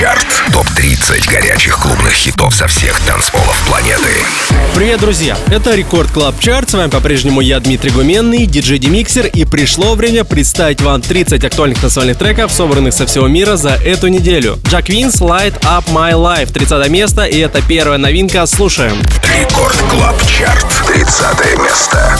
Чарт. Топ-30 горячих клубных хитов со всех танцполов планеты. Привет, друзья! Это Record Club Chart. С вами по-прежнему я, Дмитрий Гуменный, диджей De Maxill. И пришло время представить вам 30 актуальных танцевальных треков, собранных со всего мира за эту неделю. Jack Wins, Light Up My Life, 30 место. И это первая новинка. Слушаем. Record Club Chart. 30 место.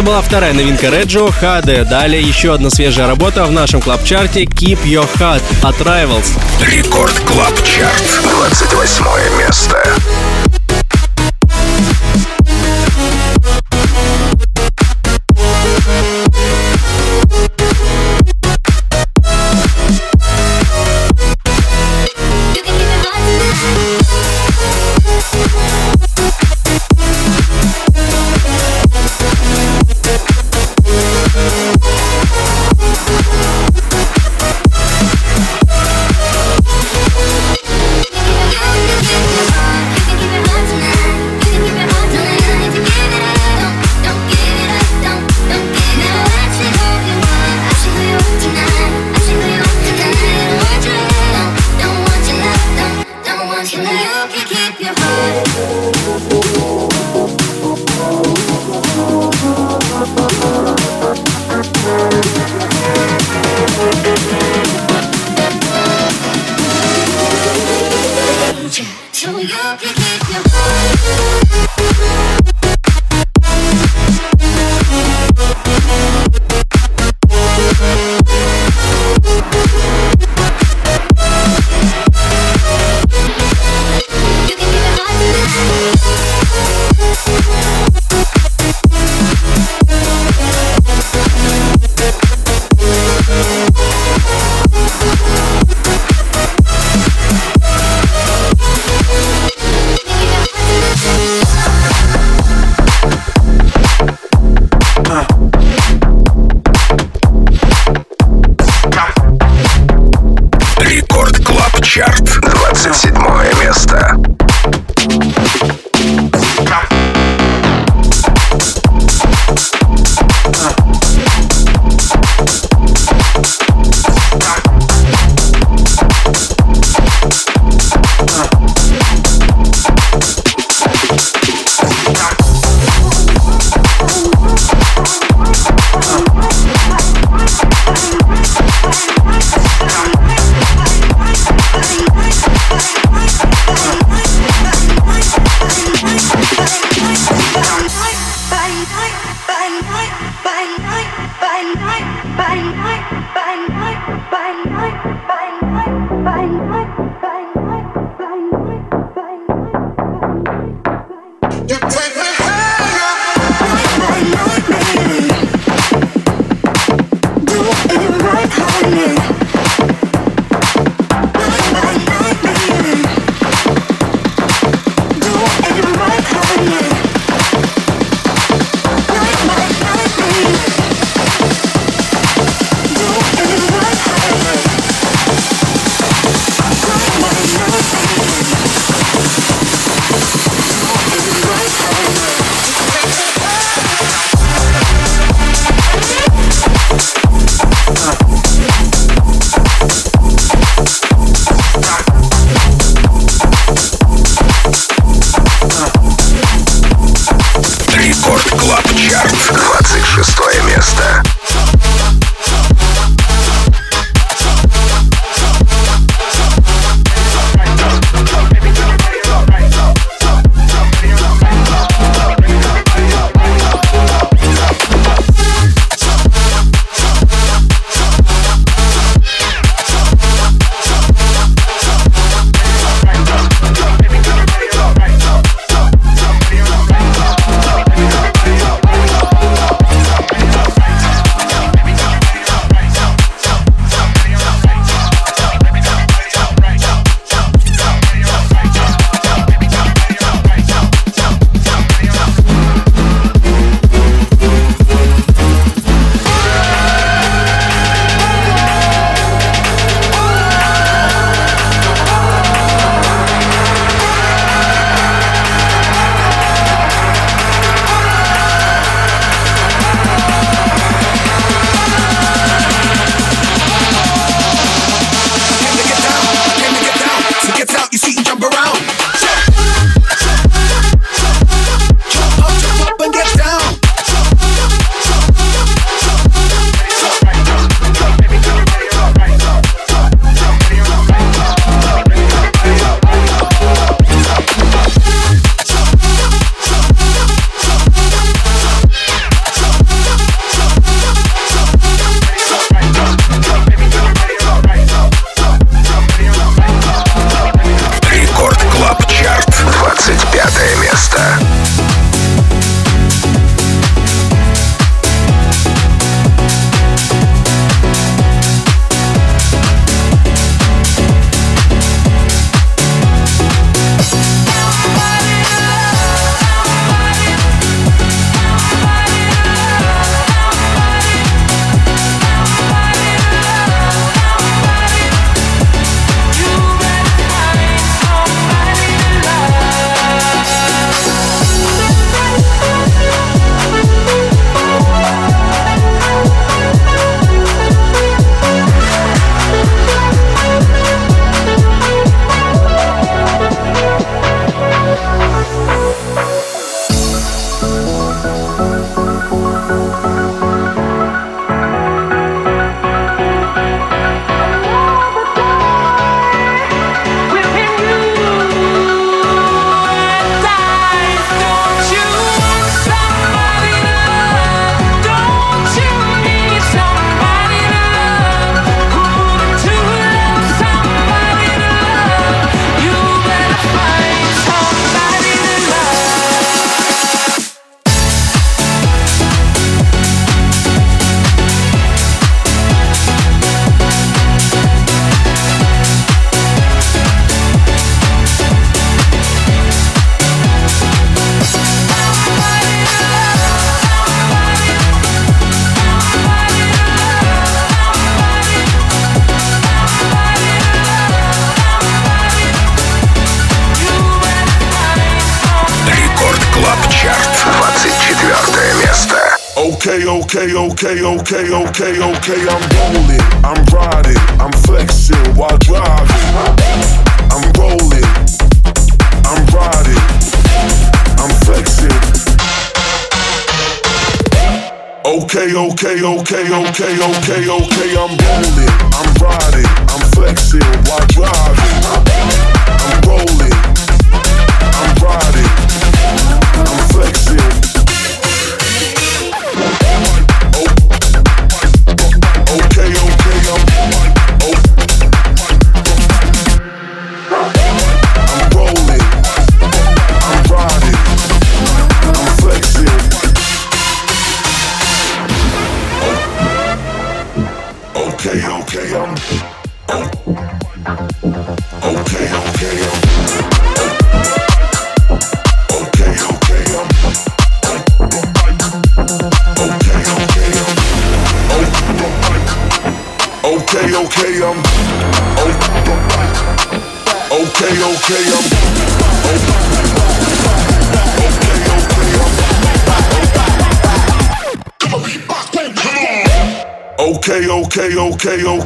Это была вторая новинка Реджо, HD. Далее еще одна свежая работа в нашем club-чарте Keep Your Heart от Rivals. Record Club Chart. 28 место.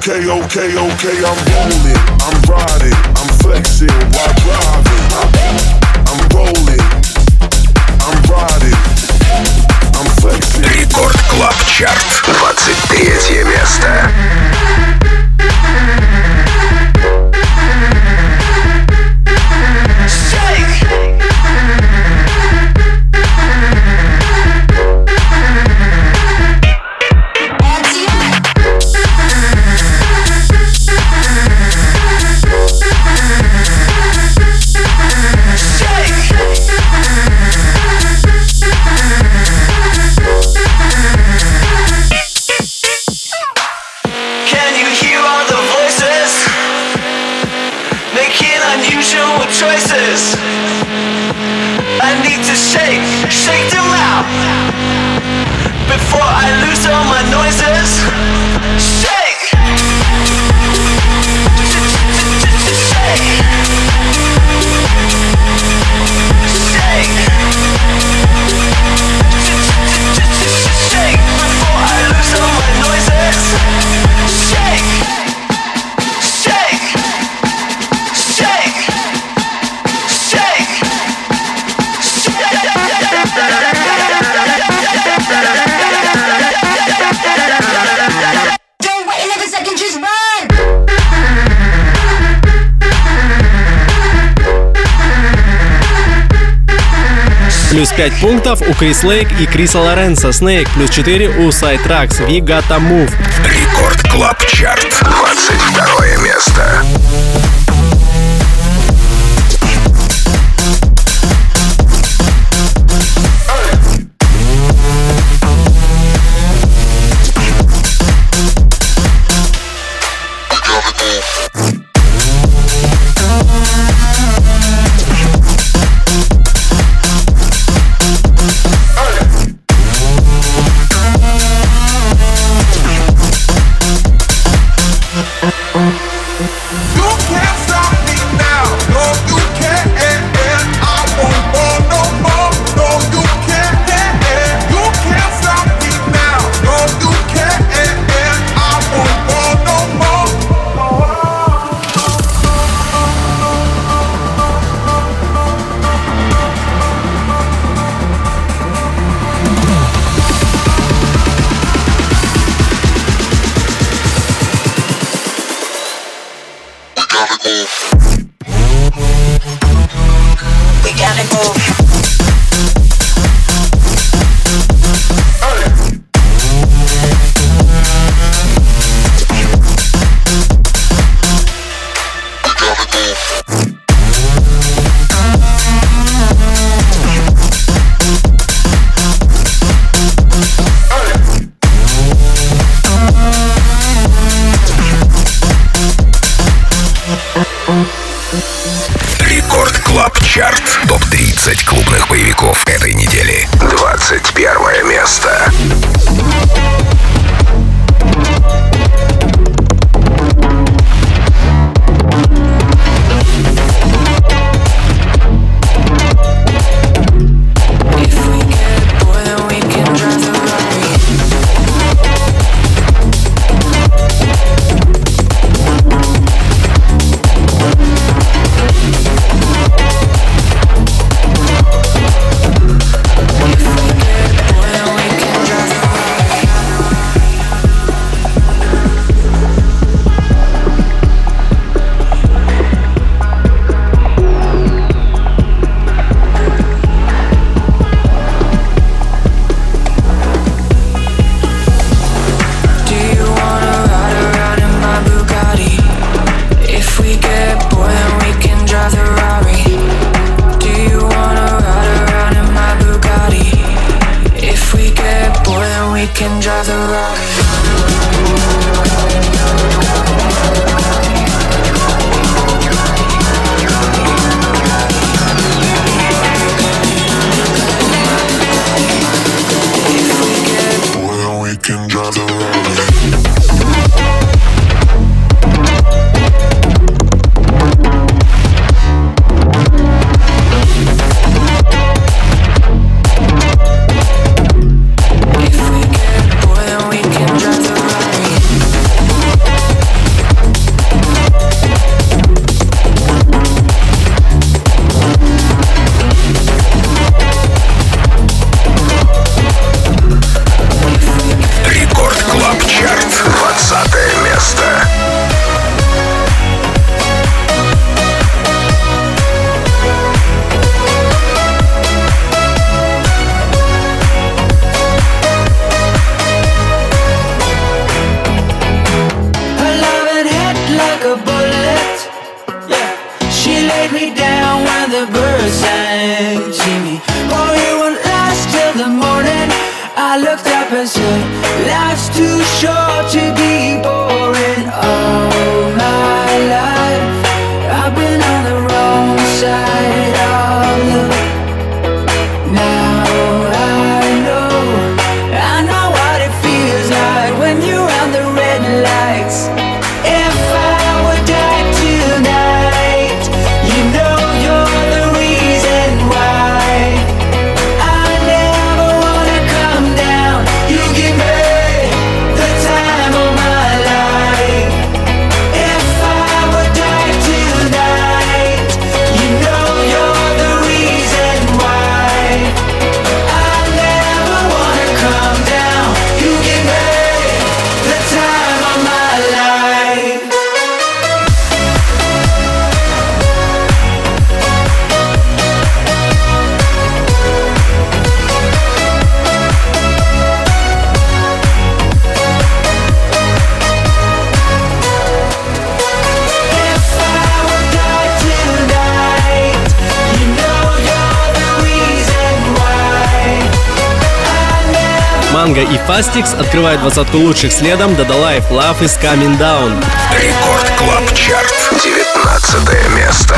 okay, okay, okay, I'm rolling. need to shake, shake them out. Before I lose all my noises. 5 пунктов у Крис Лейк и Криса Лоренцо. Snake плюс 4 у Сайтракс We Got a Move. Record Club Chart. 22 место. I looked up and said, Life's too short to Танго и Фастикс открывают двадцатку лучших следом Dada Life Love is Coming Down. Record Club Chart, 19 место.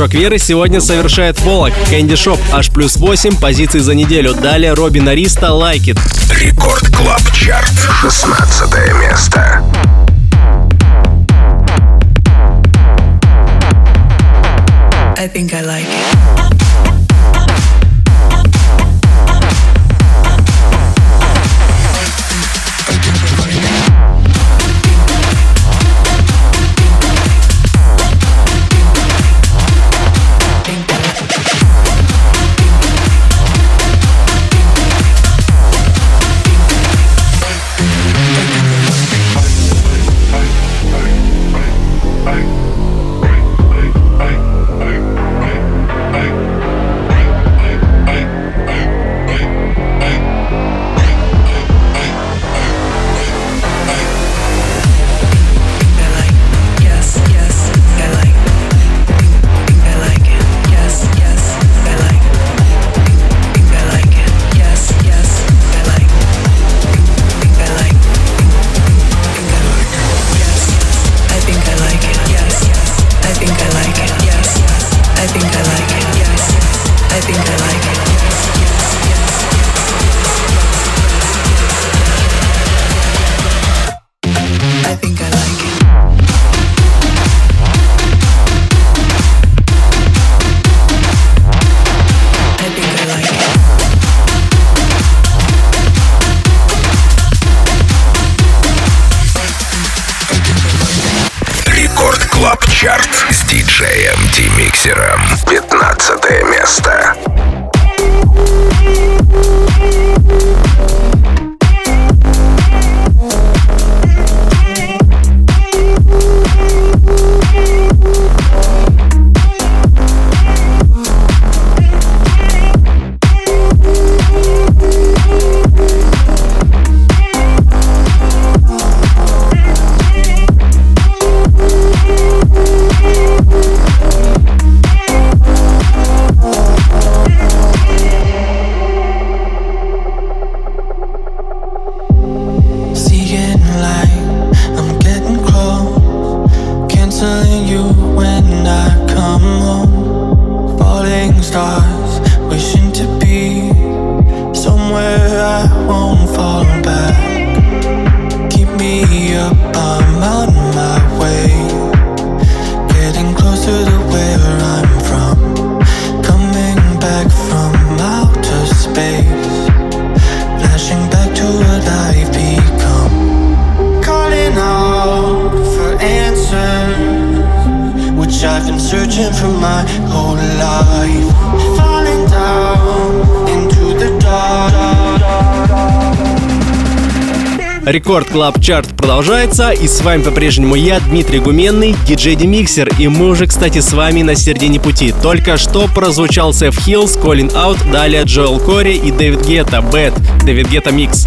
Прыжок веры сегодня совершает Полок. Кэнди Шоп аж плюс 8 позиций за неделю. Далее Робин Ариста It. Рекорд Клаб Чарт. 16 место. I think I like it. диджеем Демиксером. 15 место. Record Club Chart продолжается, и с вами по-прежнему я, Дмитрий Гуменный, диджей Демиксер, и мы уже, кстати, с вами на середине пути. Только что прозвучал Seth Hills, Calling Out, далее Joel Corry и David Guetta, Bed, David Guetta Mix.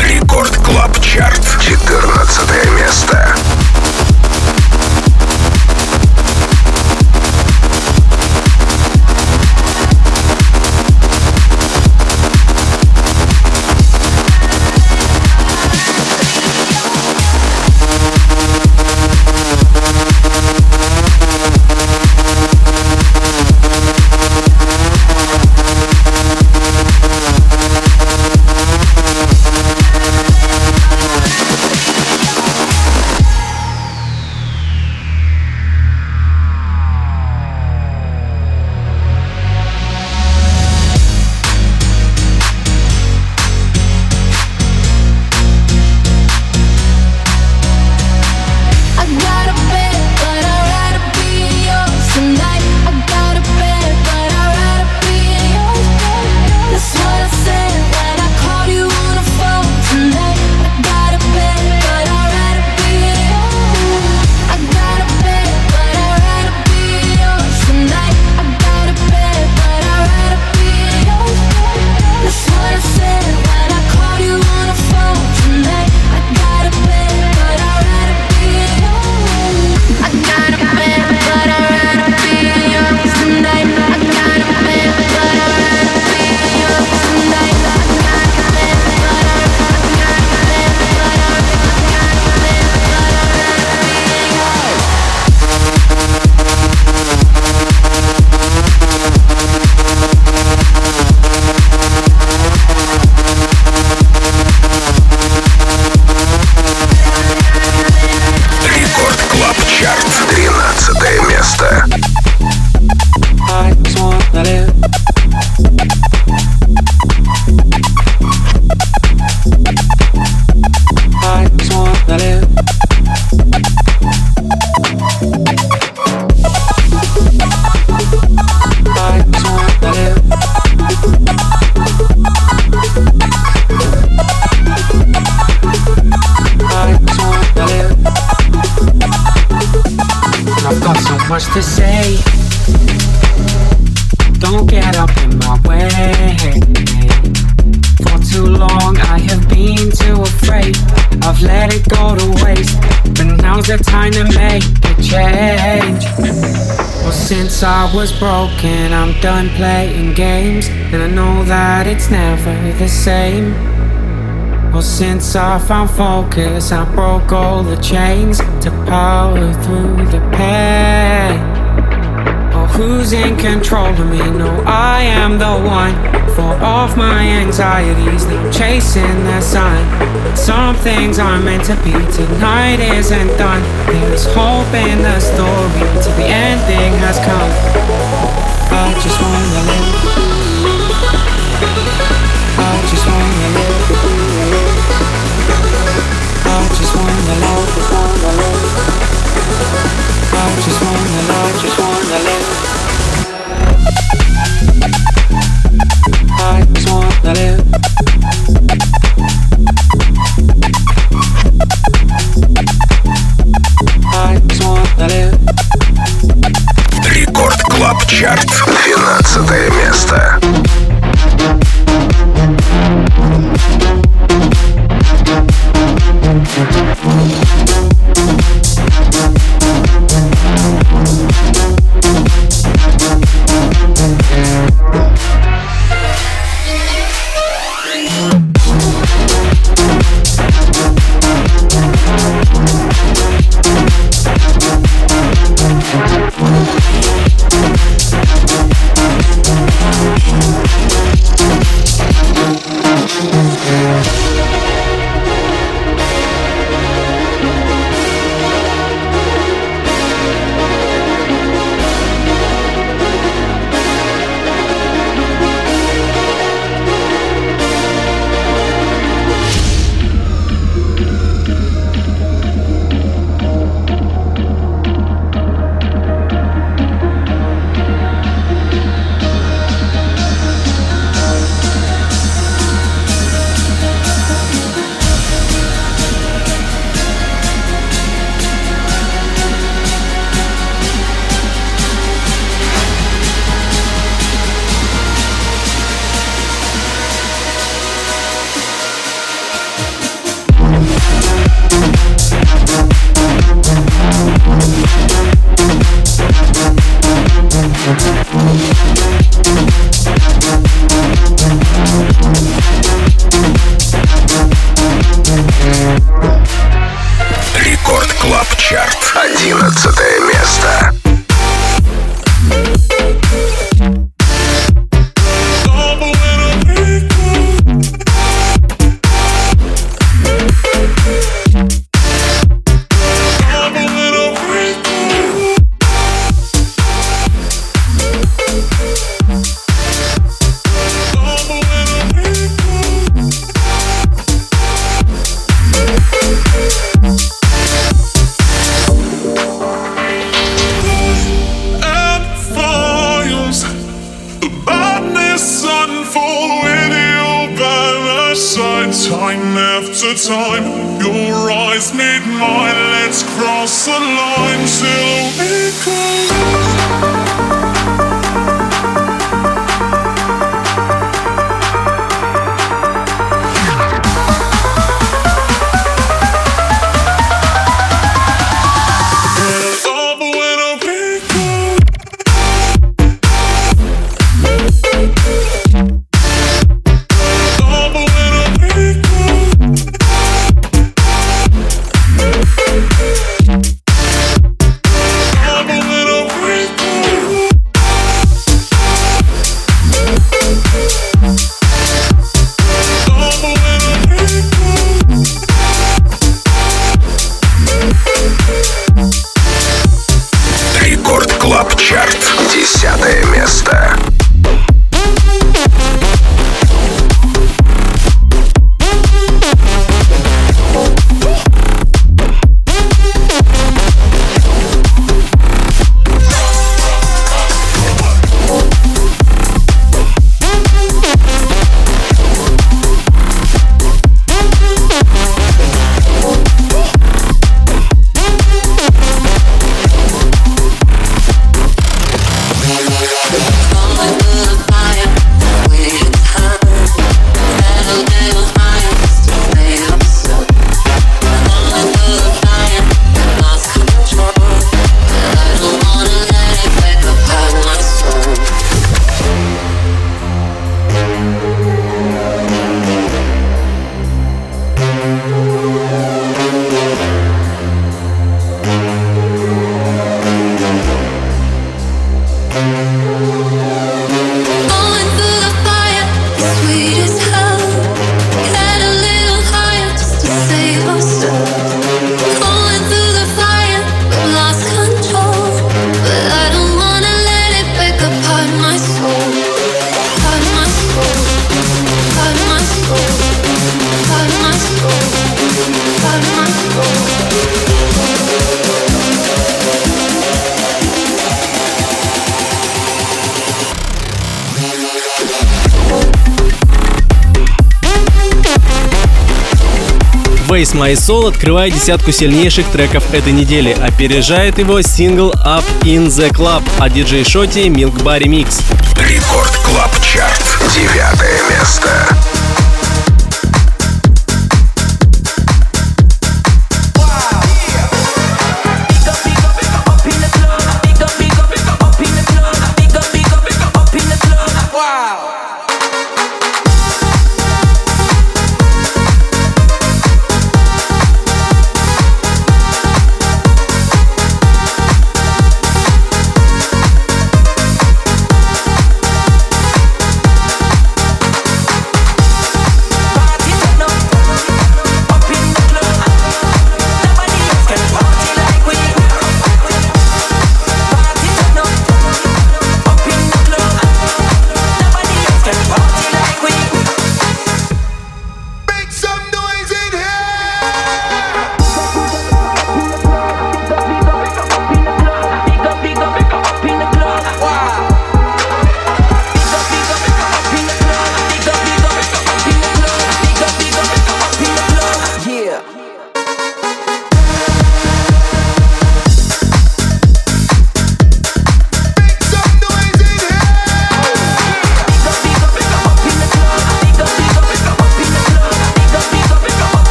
Record Club Chart, 14 место. And I know that it's never the same. Well, since I found focus, I broke all the chains to power through the pain. Oh, who's in control of me? No, I am the one. For off my anxieties, now chasing the sun. Some things are meant to be. Tonight isn't done. There's hope in the story till the ending has come. I just wanna live. Рекорд Клаб Чарт. 12 место. Face My Soul открывает десятку сильнейших треков этой недели. Опережает его сингл Up in the Club от диджей Шоти Milk Bar Mix. Record Club Chart. Девятое место.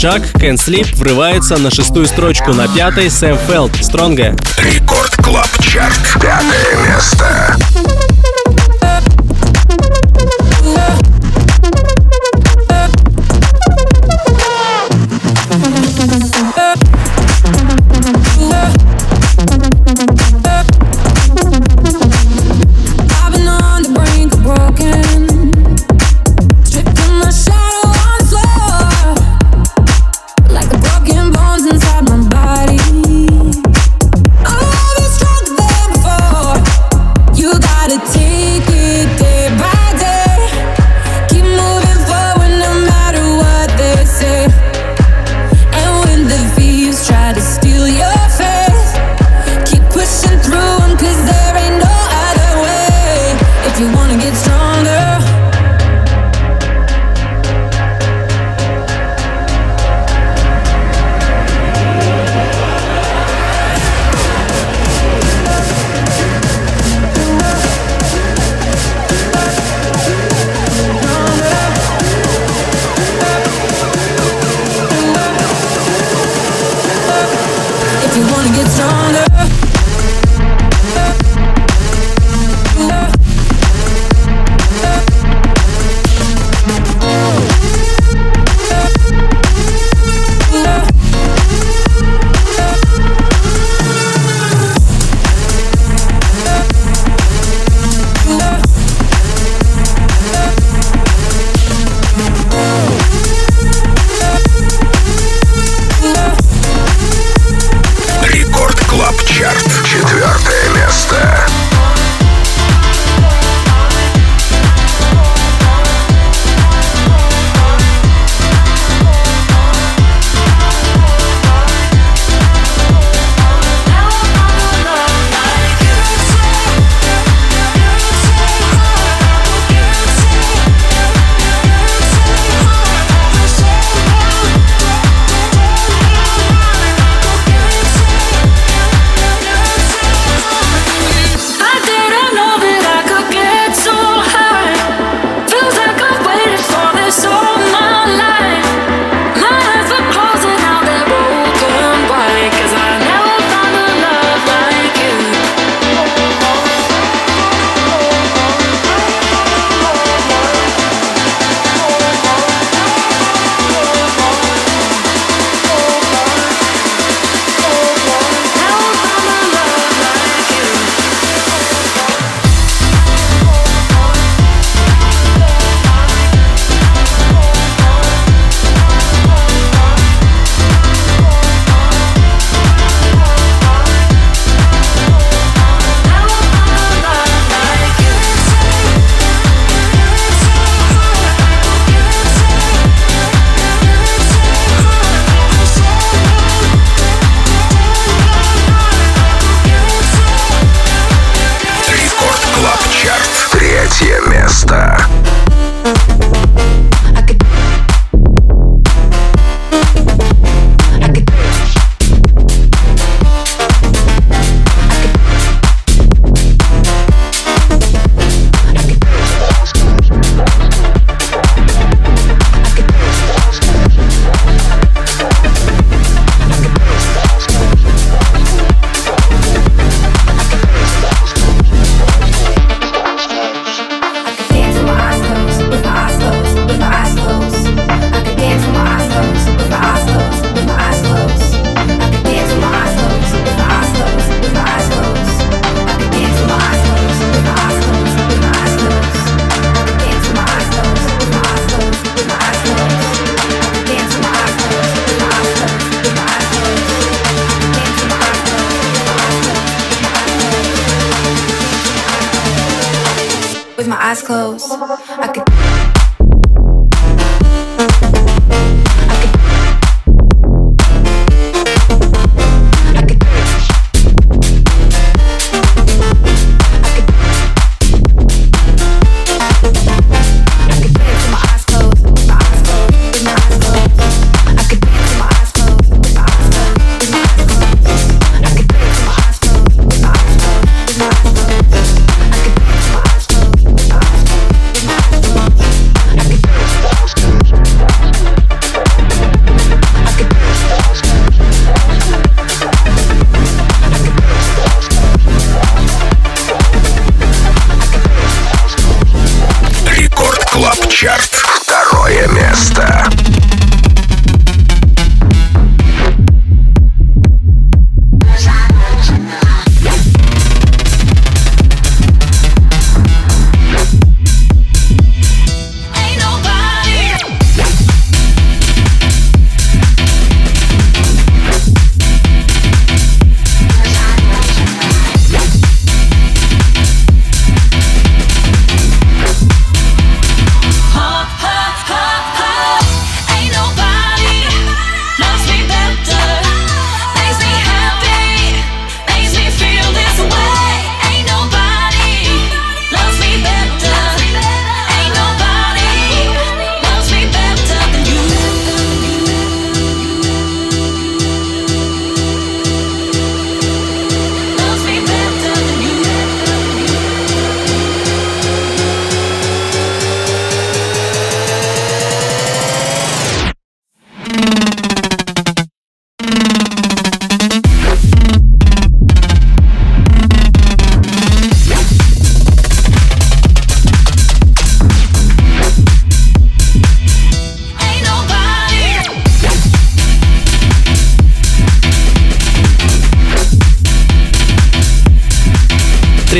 Чак Can Sleep врывается на шестую строчку, на пятой Sam Feldt, Stronger. Record Club Чак пятое место.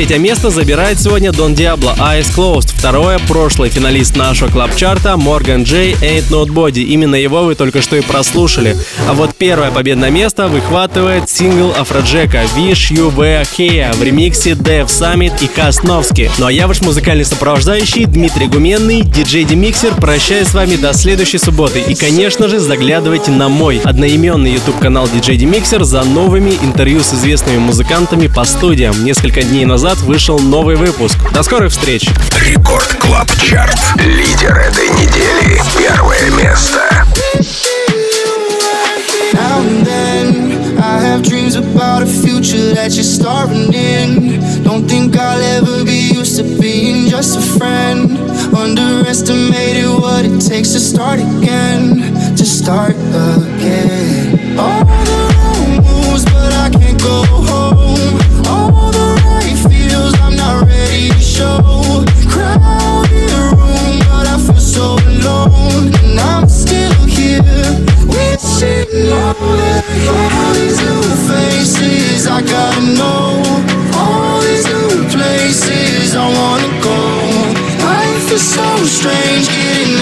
Третье место забирает сегодня Дон Диабло Eyes Closed. Второе – прошлый финалист нашего клаб-чарта Морган Джей Ain't Not Body. Именно его вы только что и прослушали. А вот первое победное место выхватывает сингл Афроджека Wish You Were Here в ремиксе Dev Summit и Касновский. Ну а я ваш музыкальный сопровождающий Дмитрий Гуменный, диджей Демиксер, прощаюсь с вами до следующей субботы. И, конечно же, заглядывайте на мой одноименный YouTube-канал DJ Demixer за новыми интервью с известными музыкантами по студиям. Несколько дней назад вышел новый выпуск. До скорых встреч! Рекорд Клаб Чарт. Лидер этой недели. Первое место. Now and then, I have dreams about a future that you're starring in. Don't think I'll ever be used to being just a friend. Underestimated what it takes to start again. To start again. All the wrong moves, but I can't go All these new faces, I gotta know. All these new places, I wanna go. Life is so strange, getting